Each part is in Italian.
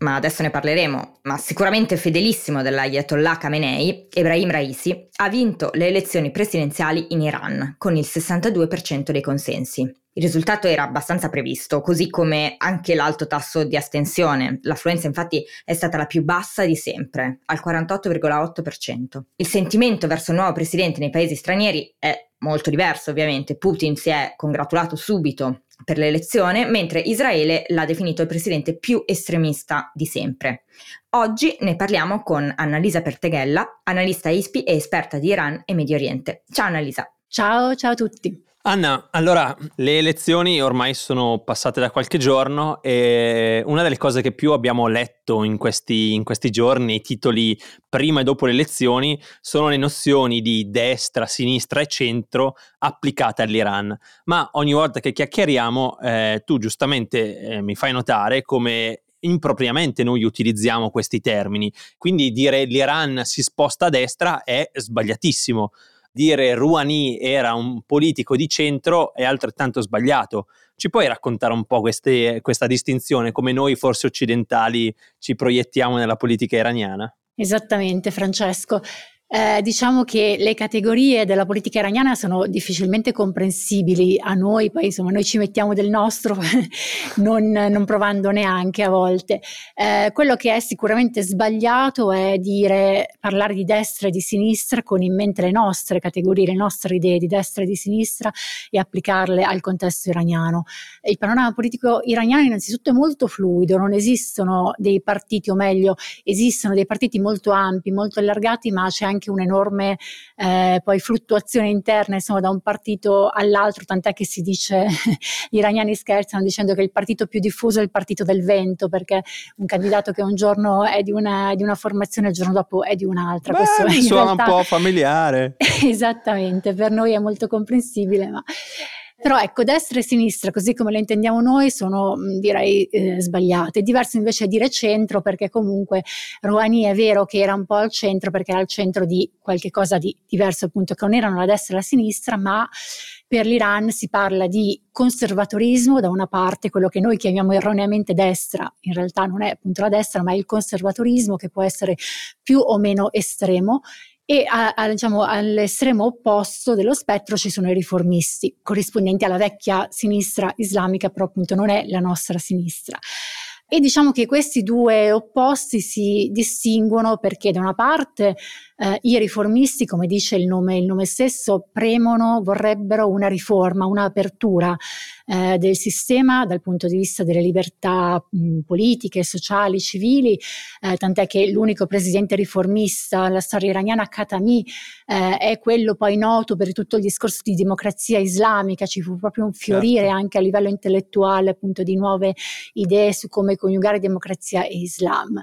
ma adesso ne parleremo, ma sicuramente fedelissimo dell'Ayatollah Khamenei, Ebrahim Raisi, ha vinto le elezioni presidenziali in Iran con il 62% dei consensi. Il risultato era abbastanza previsto, così come anche l'alto tasso di astensione. L'affluenza infatti è stata la più bassa di sempre, al 48,8%. Il sentimento verso il nuovo presidente nei paesi stranieri è molto diverso ovviamente. Putin si è congratulato subito per l'elezione, mentre Israele l'ha definito il presidente più estremista di sempre. Oggi ne parliamo con Annalisa Perteghella, analista ISPI e esperta di Iran e Medio Oriente. Ciao Annalisa. Ciao, ciao a tutti. Anna, allora le elezioni ormai sono passate da qualche giorno e una delle cose che più abbiamo letto in questi, in questi giorni, i titoli prima e dopo le elezioni, sono le nozioni di destra, sinistra e centro applicate all'Iran. Ma ogni volta che chiacchieriamo, eh, tu giustamente eh, mi fai notare come impropriamente noi utilizziamo questi termini. Quindi dire l'Iran si sposta a destra è sbagliatissimo dire Rouhani era un politico di centro è altrettanto sbagliato. Ci puoi raccontare un po' queste, questa distinzione, come noi forse occidentali ci proiettiamo nella politica iraniana? Esattamente, Francesco. Eh, diciamo che le categorie della politica iraniana sono difficilmente comprensibili a noi, poi insomma noi ci mettiamo del nostro non, non provando neanche a volte. Eh, quello che è sicuramente sbagliato è dire, parlare di destra e di sinistra con in mente le nostre categorie, le nostre idee di destra e di sinistra e applicarle al contesto iraniano. Il panorama politico iraniano innanzitutto è molto fluido, non esistono dei partiti, o meglio, esistono dei partiti molto ampi, molto allargati, ma c'è anche anche un'enorme eh, poi fluttuazione interna insomma, da un partito all'altro, tant'è che si dice, gli iraniani scherzano dicendo che il partito più diffuso è il partito del vento, perché un candidato che un giorno è di una, di una formazione, il giorno dopo è di un'altra. Beh, Questo mi suona realtà... un po' familiare. Esattamente, per noi è molto comprensibile, ma però ecco, destra e sinistra, così come le intendiamo noi, sono direi eh, sbagliate. È diverso invece dire centro, perché comunque Rouhani è vero che era un po' al centro, perché era al centro di qualche cosa di diverso, appunto, che non erano la destra e la sinistra, ma per l'Iran si parla di conservatorismo da una parte, quello che noi chiamiamo erroneamente destra, in realtà non è appunto la destra, ma è il conservatorismo che può essere più o meno estremo, e a, a, diciamo, all'estremo opposto dello spettro ci sono i riformisti, corrispondenti alla vecchia sinistra islamica, però appunto non è la nostra sinistra. E diciamo che questi due opposti si distinguono perché da una parte eh, i riformisti, come dice il nome, il nome, stesso, premono, vorrebbero una riforma, un'apertura eh, del sistema dal punto di vista delle libertà mh, politiche, sociali, civili, eh, tant'è che l'unico presidente riformista nella storia iraniana, Khatami, eh, è quello poi noto per tutto il discorso di democrazia islamica, ci fu proprio un fiorire certo. anche a livello intellettuale appunto di nuove idee su come coniugare democrazia e Islam.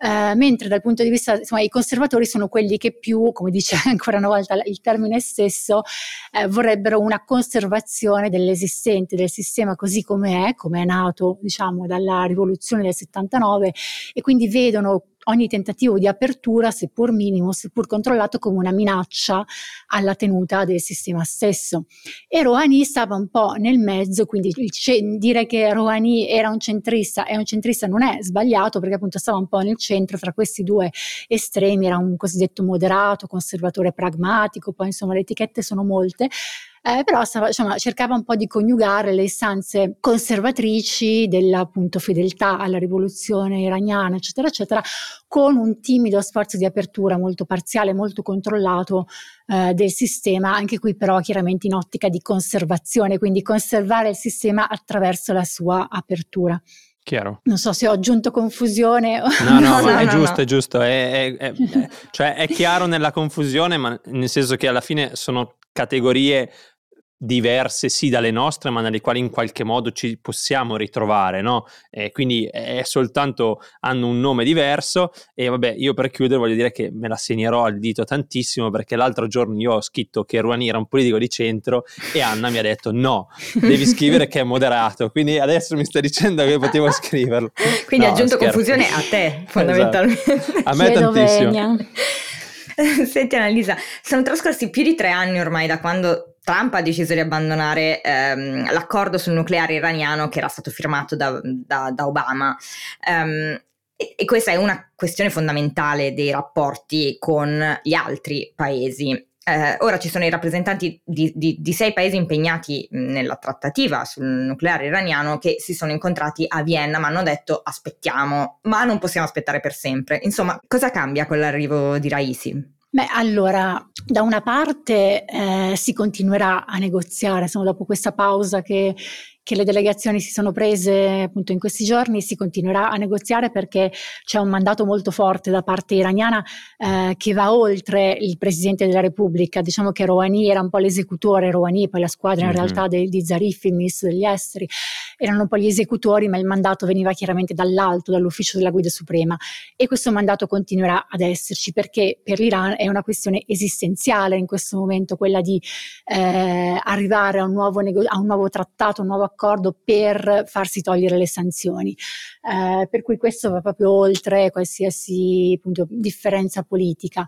Uh, mentre dal punto di vista, insomma, i conservatori sono quelli che più, come dice ancora una volta il termine stesso, eh, vorrebbero una conservazione dell'esistente, del sistema così come è, come è nato, diciamo, dalla rivoluzione del 79 e quindi vedono ogni tentativo di apertura, seppur minimo, seppur controllato, come una minaccia alla tenuta del sistema stesso. E Rouhani stava un po' nel mezzo, quindi dire che Rouhani era un centrista e un centrista non è sbagliato perché appunto stava un po' nel centro tra questi due estremi, era un cosiddetto moderato, conservatore pragmatico, poi insomma le etichette sono molte, eh, però insomma, cercava un po' di coniugare le istanze conservatrici della appunto, fedeltà alla rivoluzione iraniana, eccetera, eccetera, con un timido sforzo di apertura molto parziale, molto controllato eh, del sistema, anche qui però chiaramente in ottica di conservazione, quindi conservare il sistema attraverso la sua apertura. Chiaro. Non so se ho aggiunto confusione. No, no, no è no, giusto, no. è giusto. È, è, cioè è chiaro nella confusione, ma nel senso che alla fine sono categorie diverse sì dalle nostre, ma nelle quali in qualche modo ci possiamo ritrovare, no? E quindi è soltanto hanno un nome diverso e vabbè, io per chiudere voglio dire che me la segnerò al dito tantissimo perché l'altro giorno io ho scritto che Rouhani era un politico di centro e Anna mi ha detto no, devi scrivere che è moderato, quindi adesso mi stai dicendo che potevo scriverlo. Quindi no, ha aggiunto scherzo. confusione a te, fondamentalmente. Esatto. A me Chiedo tantissimo. Vegna. Senti Annalisa, sono trascorsi più di tre anni ormai da quando Trump ha deciso di abbandonare ehm, l'accordo sul nucleare iraniano che era stato firmato da, da, da Obama. Um, e, e questa è una questione fondamentale dei rapporti con gli altri paesi. Eh, ora ci sono i rappresentanti di, di, di, sei paesi impegnati nella trattativa sul nucleare iraniano che si sono incontrati a Vienna ma hanno detto aspettiamo, ma non possiamo aspettare per sempre. Insomma, cosa cambia con l'arrivo di Raisi? Beh, allora, da una parte eh, si continuerà a negoziare, insomma, dopo questa pausa che che le delegazioni si sono prese appunto in questi giorni, si continuerà a negoziare perché c'è un mandato molto forte da parte iraniana eh, che va oltre il Presidente della Repubblica. Diciamo che Rouhani era un po' l'esecutore, Rouhani, poi la squadra in mm-hmm. realtà de, di Zarif, il ministro degli esteri, erano un po' gli esecutori, ma il mandato veniva chiaramente dall'alto, dall'ufficio della guida suprema. E questo mandato continuerà ad esserci perché per l'Iran è una questione esistenziale in questo momento, quella di eh, arrivare a un, nuovo nego- a un nuovo trattato, un nuovo accordo accordo per farsi togliere le sanzioni. Eh, per cui questo va proprio oltre qualsiasi appunto, differenza politica.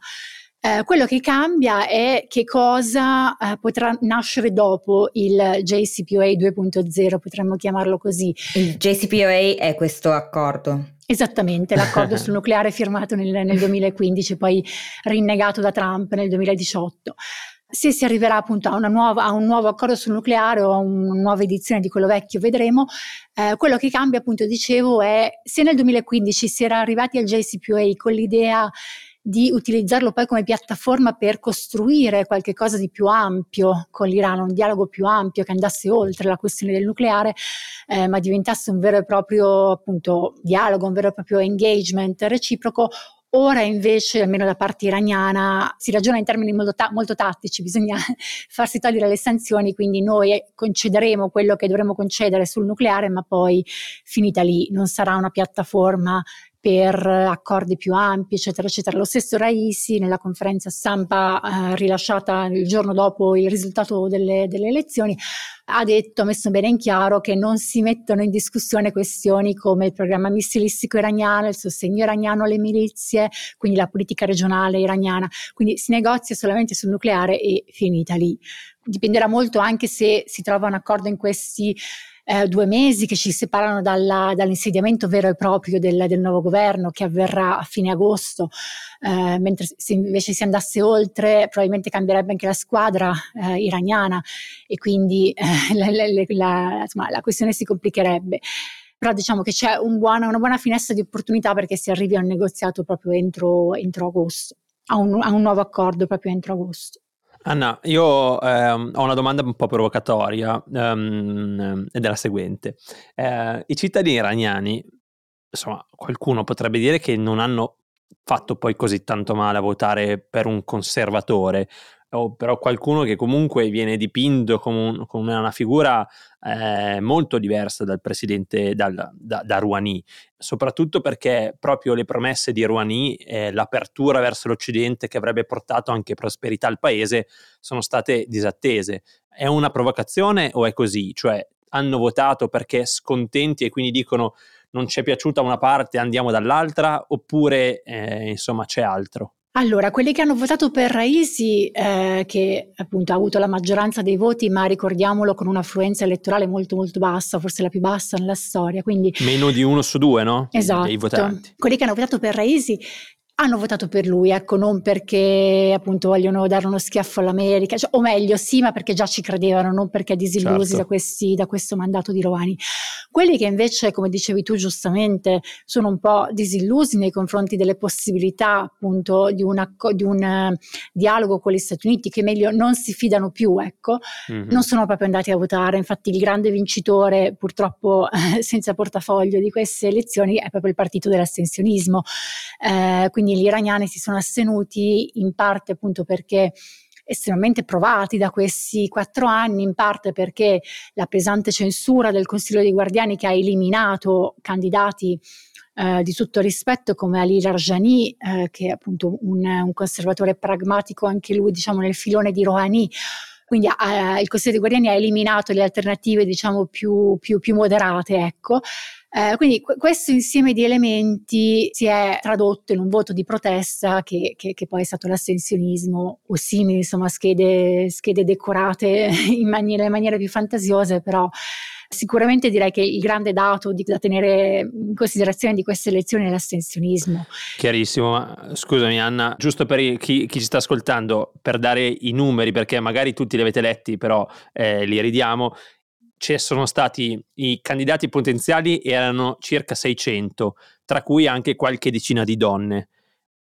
Eh, quello che cambia è che cosa eh, potrà nascere dopo il JCPOA 2.0, potremmo chiamarlo così. Il JCPOA è questo accordo. Esattamente, l'accordo sul nucleare firmato nel, nel 2015, poi rinnegato da Trump nel 2018 se si arriverà appunto a, nuova, a, un nuovo accordo sul nucleare o a una nuova edizione di quello vecchio, vedremo. Eh, quello che cambia, appunto, dicevo, è se nel 2015 si era arrivati al JCPOA con l'idea di utilizzarlo poi come piattaforma per costruire qualche cosa di più ampio con l'Iran, un dialogo più ampio che andasse oltre la questione del nucleare, eh, ma diventasse un vero e proprio appunto dialogo, un vero e proprio engagement reciproco. Ora invece, almeno da parte iraniana, si ragiona in termini molto, ta- molto, tattici, bisogna farsi togliere le sanzioni, quindi noi concederemo quello che dovremo concedere sul nucleare, ma poi finita lì, non sarà una piattaforma per accordi più ampi, eccetera, eccetera. Lo stesso Raisi nella conferenza stampa eh, rilasciata il giorno dopo il risultato delle, delle, elezioni ha detto, ha messo bene in chiaro che non si mettono in discussione questioni come il programma missilistico iraniano, il sostegno iraniano alle milizie, quindi la politica regionale iraniana. Quindi si negozia solamente sul nucleare e finita lì. Dipenderà molto anche se si trova un accordo in questi eh, due mesi che ci separano dalla, dall'insediamento vero e proprio del, del, nuovo governo che avverrà a fine agosto, eh, mentre se invece si andasse oltre probabilmente cambierebbe anche la squadra eh, iraniana e quindi eh, la, la, la, insomma, la questione si complicherebbe però diciamo che c'è un buona, una buona finestra di opportunità perché si arrivi a un negoziato proprio entro, entro agosto, a un, a un, nuovo accordo proprio entro agosto. Anna, io ehm, ho una domanda un po' provocatoria um, ed è la seguente. Eh, I cittadini iraniani, insomma, qualcuno potrebbe dire che non hanno fatto poi così tanto male a votare per un conservatore, o però qualcuno che comunque viene dipinto come, un, come una figura eh, molto diversa dal presidente, dal, da, da, Rouhani, soprattutto perché proprio le promesse di Rouhani, eh, l'apertura verso l'Occidente che avrebbe portato anche prosperità al paese, sono state disattese. È una provocazione o è così? Cioè hanno votato perché scontenti e quindi dicono non ci è piaciuta una parte, andiamo dall'altra, oppure eh, insomma c'è altro? Allora, quelli che hanno votato per Raisi, eh, che appunto ha avuto la maggioranza dei voti, ma ricordiamolo con un'affluenza elettorale molto molto bassa, forse la più bassa nella storia, quindi... Meno di uno su due, no? Esatto. Quelli che hanno votato per Raisi hanno votato per lui, ecco, non perché appunto vogliono dare uno schiaffo all'America, cioè, o meglio, sì, ma perché già ci credevano, non perché disillusi certo. da, questi, da, questo mandato di Rovani. Quelli che invece, come dicevi tu giustamente, sono un po' disillusi nei confronti delle possibilità appunto di, una, di un uh, dialogo con gli Stati Uniti, che meglio non si fidano più, ecco, mm-hmm. non sono proprio andati a votare. Infatti il grande vincitore, purtroppo eh, senza portafoglio di queste elezioni, è proprio il partito dell'astensionismo. Eh, quindi quindi gli iraniani si sono astenuti in parte appunto perché estremamente provati da questi quattro anni, in parte perché la pesante censura del Consiglio dei Guardiani che ha eliminato candidati eh, di tutto rispetto come Ali Larjani, eh, che è appunto un, un, conservatore pragmatico anche lui, diciamo, nel filone di Rouhani. Quindi eh, il Consiglio dei Guardiani ha eliminato le alternative, diciamo, più, più, più moderate, ecco. Eh, quindi qu- questo insieme di elementi si è tradotto in un voto di protesta che, che, che poi è stato l'astensionismo o simili, insomma, schede, schede decorate in maniere, in maniere più fantasiose, però Sicuramente direi che il grande dato di, da tenere in considerazione di queste elezioni è l'astensionismo. Chiarissimo, scusami Anna, giusto per chi, chi, ci sta ascoltando, per dare i numeri, perché magari tutti li avete letti, però eh, li ridiamo, ci sono stati i candidati potenziali erano circa 600, tra cui anche qualche decina di donne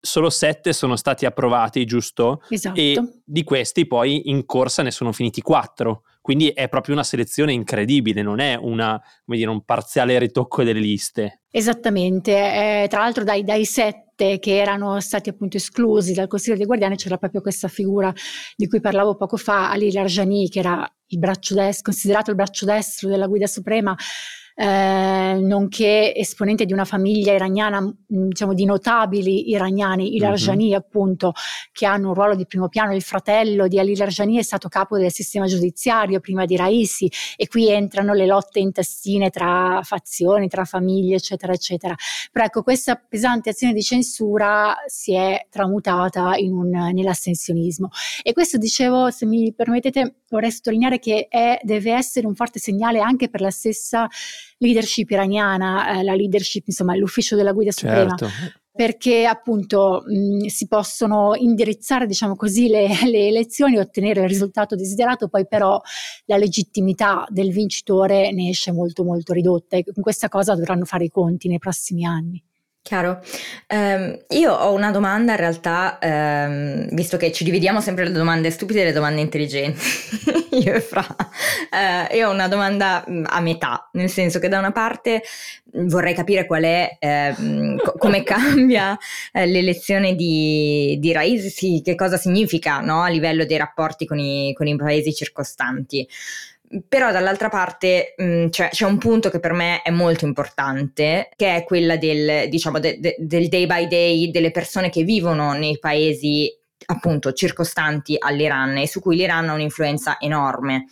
solo sette sono stati approvati, giusto? Esatto. E di questi poi in corsa ne sono finiti quattro. Quindi è proprio una selezione incredibile, non è una, dire, un parziale ritocco delle liste. Esattamente, eh, tra l'altro dai, dai sette che erano stati appunto esclusi dal Consiglio dei Guardiani c'era proprio questa figura di cui parlavo poco fa, Ali Larjani, che era il braccio destro, considerato il braccio destro della guida suprema eh, nonché esponente di una famiglia iraniana, diciamo di notabili iraniani, i Larjani mm-hmm. appunto, che hanno un ruolo di primo piano. Il fratello di Ali Larjani è stato capo del sistema giudiziario prima di Raisi e qui entrano le lotte intestine tra fazioni, tra famiglie, eccetera, eccetera. Però ecco, questa pesante azione di censura si è tramutata in un, nell'astensionismo. E questo, dicevo, se mi permettete, vorrei sottolineare che è, deve essere un forte segnale anche per la stessa leadership iraniana, eh, la leadership, insomma, l'ufficio della guida suprema. Certo. Perché appunto mh, si possono indirizzare, diciamo così, le, le elezioni e ottenere il risultato desiderato, poi però la legittimità del vincitore ne esce molto molto ridotta e con questa cosa dovranno fare i conti nei prossimi anni. Chiaro. Um, io ho una domanda in realtà, um, visto che ci dividiamo sempre le domande stupide e le domande intelligenti, io e Fra, uh, io ho una domanda a metà, nel senso che da una parte vorrei capire qual è, uh, co- come cambia uh, l'elezione di, di Raisi, che cosa significa no, a livello dei rapporti con i, con i paesi circostanti però dall'altra parte mh, mm, c'è, c'è, un punto che per me è molto importante, che è quella del, diciamo, de, de, del day by day delle persone che vivono nei paesi appunto circostanti all'Iran e su cui l'Iran ha un'influenza enorme.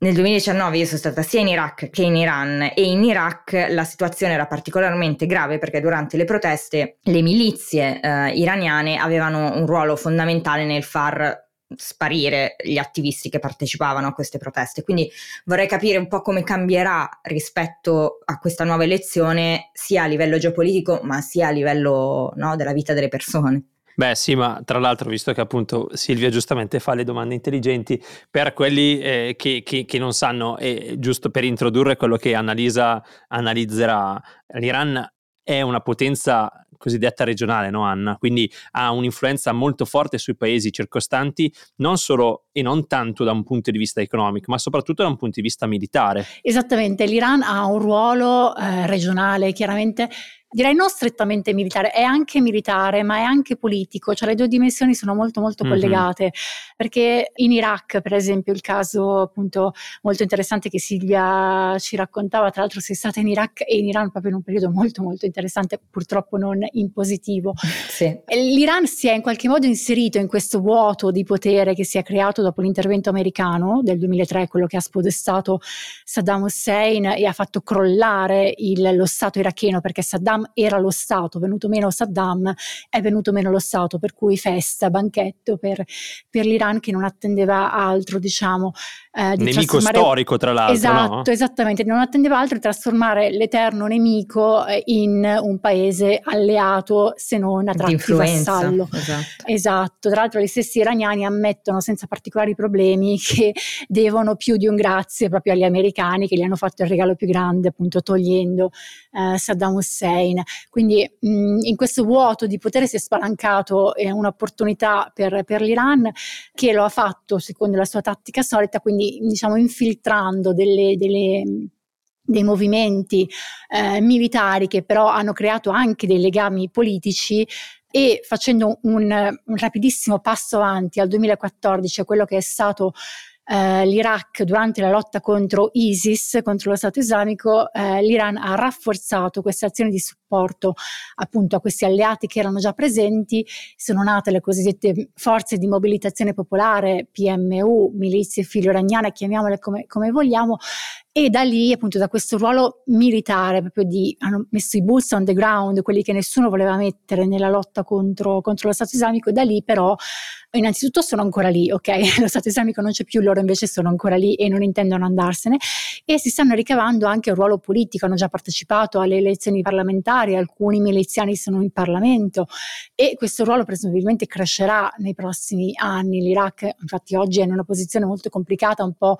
Nel 2019 io sono stata sia in Iraq che in Iran e in Iraq la situazione era particolarmente grave perché durante le proteste le milizie eh, iraniane avevano un ruolo fondamentale nel far sparire gli attivisti che partecipavano a queste proteste. Quindi vorrei capire un po' come cambierà rispetto a questa nuova elezione, sia a livello geopolitico, ma sia a livello no, della vita delle persone. Beh sì, ma tra l'altro, visto che appunto Silvia giustamente fa le domande intelligenti, per quelli eh, che, che, che, non sanno, e giusto per introdurre quello che Annalisa analizzerà, l'Iran è una potenza cosiddetta regionale, no Anna? Quindi ha un'influenza molto forte sui paesi circostanti, non solo e non tanto da un punto di vista economico, ma soprattutto da un punto di vista militare. Esattamente, l'Iran ha un ruolo eh, regionale, chiaramente direi non strettamente militare, è anche militare, ma è anche politico, cioè le due dimensioni sono molto molto mm-hmm. collegate, perché in Iraq, per esempio, il caso appunto molto interessante che Silvia ci raccontava, tra l'altro sei stata in Iraq e in Iran proprio in un periodo molto molto interessante, purtroppo non in positivo. Sì. L'Iran si è in qualche modo inserito in questo vuoto di potere che si è creato dopo l'intervento americano del 2003, quello che ha spodestato Saddam Hussein e ha fatto crollare il, lo Stato iracheno perché Saddam Saddam era lo Stato, venuto meno Saddam è venuto meno lo Stato, per cui festa, banchetto per, per l'Iran che non attendeva altro, diciamo. Eh, di nemico storico, tra l'altro. Esatto, no? esattamente, non attendeva altro di trasformare l'eterno nemico eh, in un paese alleato, se non a tratti vassallo. Esatto. esatto, tra l'altro gli stessi iraniani ammettono senza particolari problemi che devono più di un grazie proprio agli americani che gli hanno fatto il regalo più grande, appunto togliendo eh, Saddam Hussein Ukraine. Quindi mh, in questo vuoto di potere si è spalancato eh, un'opportunità per, per, l'Iran che lo ha fatto secondo la sua tattica solita, quindi diciamo infiltrando delle, delle dei movimenti eh, militari che però hanno creato anche dei legami politici e facendo un, un rapidissimo passo avanti al 2014, a quello che è stato eh, l'Iraq durante la lotta contro ISIS, contro lo Stato islamico, eh, l'Iran ha rafforzato queste azioni di supporto appunto a questi alleati che erano già presenti, sono nate le cosiddette forze di mobilitazione popolare, PMU, milizie filo-iraniane, chiamiamole come, come vogliamo, e da lì, appunto, da questo ruolo militare, proprio di hanno messo i boots on the ground, quelli che nessuno voleva mettere nella lotta contro, contro lo Stato islamico, da lì però innanzitutto sono ancora lì, ok? Lo Stato islamico non c'è più, loro invece sono ancora lì e non intendono andarsene e si stanno ricavando anche un ruolo politico, hanno già partecipato alle elezioni parlamentari, alcuni miliziani sono in Parlamento e questo ruolo presumibilmente crescerà nei prossimi anni. L'Iraq infatti oggi è in una posizione molto complicata, un po'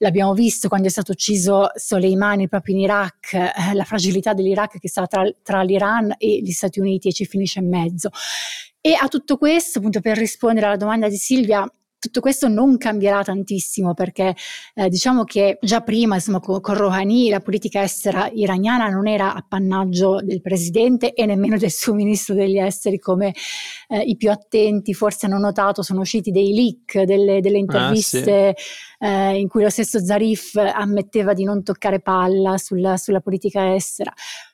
l'abbiamo visto quando è stato ucciso Soleimani proprio in Iraq, eh, la fragilità dell'Iraq che sta tra, tra l'Iran e gli Stati Uniti e ci finisce in mezzo. E a tutto questo, appunto per rispondere alla domanda di Silvia, tutto questo non cambierà tantissimo perché eh, diciamo che già prima insomma, con, con Rouhani la politica estera iraniana non era appannaggio del presidente e nemmeno del suo ministro degli esteri come eh, i più attenti forse hanno notato sono usciti dei leak delle, delle interviste ah, sì. eh, in cui lo stesso Zarif ammetteva di non toccare palla sulla, sulla politica estera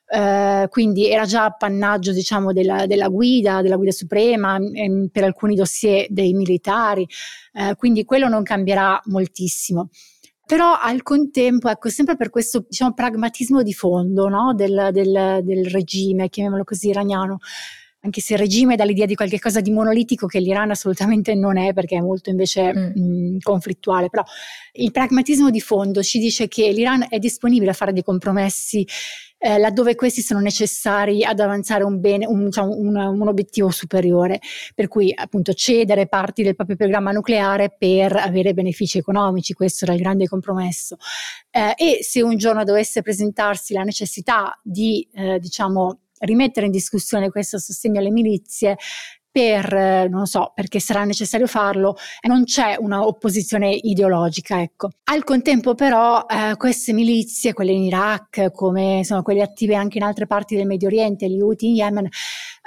Uh, quindi era già appannaggio diciamo, della, della, guida, della guida suprema, ehm, per alcuni dossier dei militari, uh, quindi quello non cambierà moltissimo. Però al contempo, ecco, sempre per questo diciamo, pragmatismo di fondo no? del, del, del regime, chiamiamolo così, iraniano, anche se il regime dà l'idea di qualcosa di monolitico che l'Iran assolutamente non è perché è molto invece mm. mh, conflittuale, però il pragmatismo di fondo ci dice che l'Iran è disponibile a fare dei compromessi eh, laddove questi sono necessari ad avanzare un, bene, un, diciamo, un, un, obiettivo superiore, per cui appunto cedere parti del proprio programma nucleare per avere benefici economici, questo era il grande compromesso. Eh, e se un giorno dovesse presentarsi la necessità di, eh, diciamo, rimettere in discussione questo sostegno alle milizie, per, eh, non so, perché sarà necessario farlo, non c'è una opposizione ideologica, ecco. Al contempo però eh, queste milizie, quelle in Iraq, come insomma quelle attive anche in altre parti del Medio Oriente, gli Houthi in Yemen,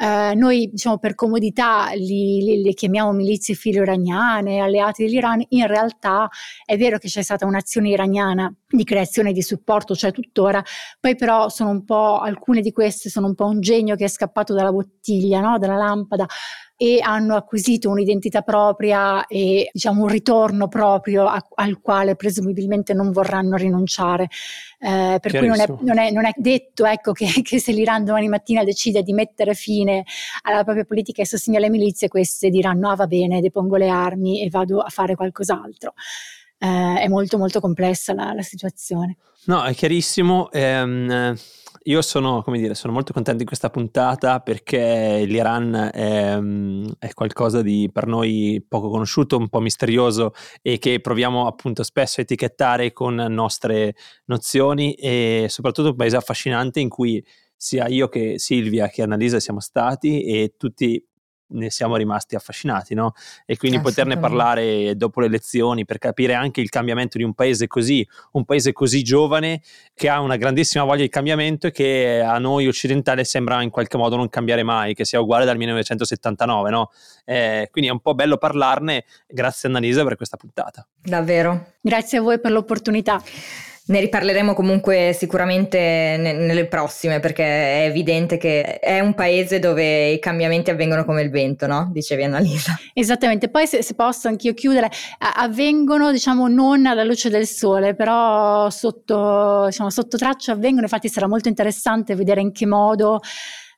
eh, noi diciamo per comodità li, li, li chiamiamo milizie filo-iraniane, alleati dell'Iran, in realtà è vero che c'è stata un'azione iraniana di creazione di supporto, cioè tuttora, poi però sono un po', alcune di queste sono un po' un genio che è scappato dalla bottiglia, no? dalla lampada e hanno acquisito un'identità propria e diciamo un ritorno proprio a, al quale presumibilmente non vorranno rinunciare. Eh, per cui non è, non, è, non è, detto ecco, che, che, se l'Iran domani mattina decide di mettere fine alla propria politica e sostegno alle milizie, queste diranno ah va bene, depongo le armi e vado a fare qualcos'altro eh, è molto molto complessa la, la, situazione. No, è chiarissimo. Ehm, io sono, dire, sono molto contento di questa puntata perché l'Iran è, è, qualcosa di per noi poco conosciuto, un po' misterioso e che proviamo appunto spesso a etichettare con nostre nozioni e soprattutto un paese affascinante in cui sia io che Silvia che Annalisa siamo stati e tutti ne siamo rimasti affascinati, no? E quindi poterne parlare dopo le elezioni per capire anche il cambiamento di un paese così, un paese così giovane che ha una grandissima voglia di cambiamento e che a noi occidentali sembra in qualche modo non cambiare mai, che sia uguale dal 1979, no? Eh, quindi è un po' bello parlarne. Grazie Annalisa per questa puntata. Davvero. Grazie a voi per l'opportunità. Ne riparleremo comunque sicuramente ne- nelle prossime perché è evidente che è un paese dove i cambiamenti avvengono come il vento, no? Dicevi Annalisa. Esattamente, poi se, se posso anch'io chiudere, avvengono diciamo non alla luce del sole, però sotto, diciamo, sotto traccia avvengono, infatti sarà molto interessante vedere in che modo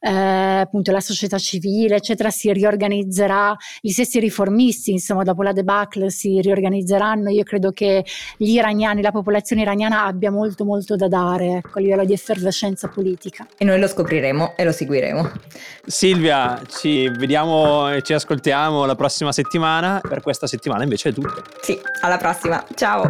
appunto la società civile, eccetera, si riorganizzerà, gli stessi riformisti, insomma, dopo la debacle si riorganizzeranno. Io credo che gli iraniani, la popolazione iraniana abbia molto molto da dare ecco, a livello di effervescenza politica. E noi lo scopriremo e lo seguiremo. Silvia, ci vediamo e ci ascoltiamo la prossima settimana. Per questa settimana invece è tutto. Sì, alla prossima. Ciao.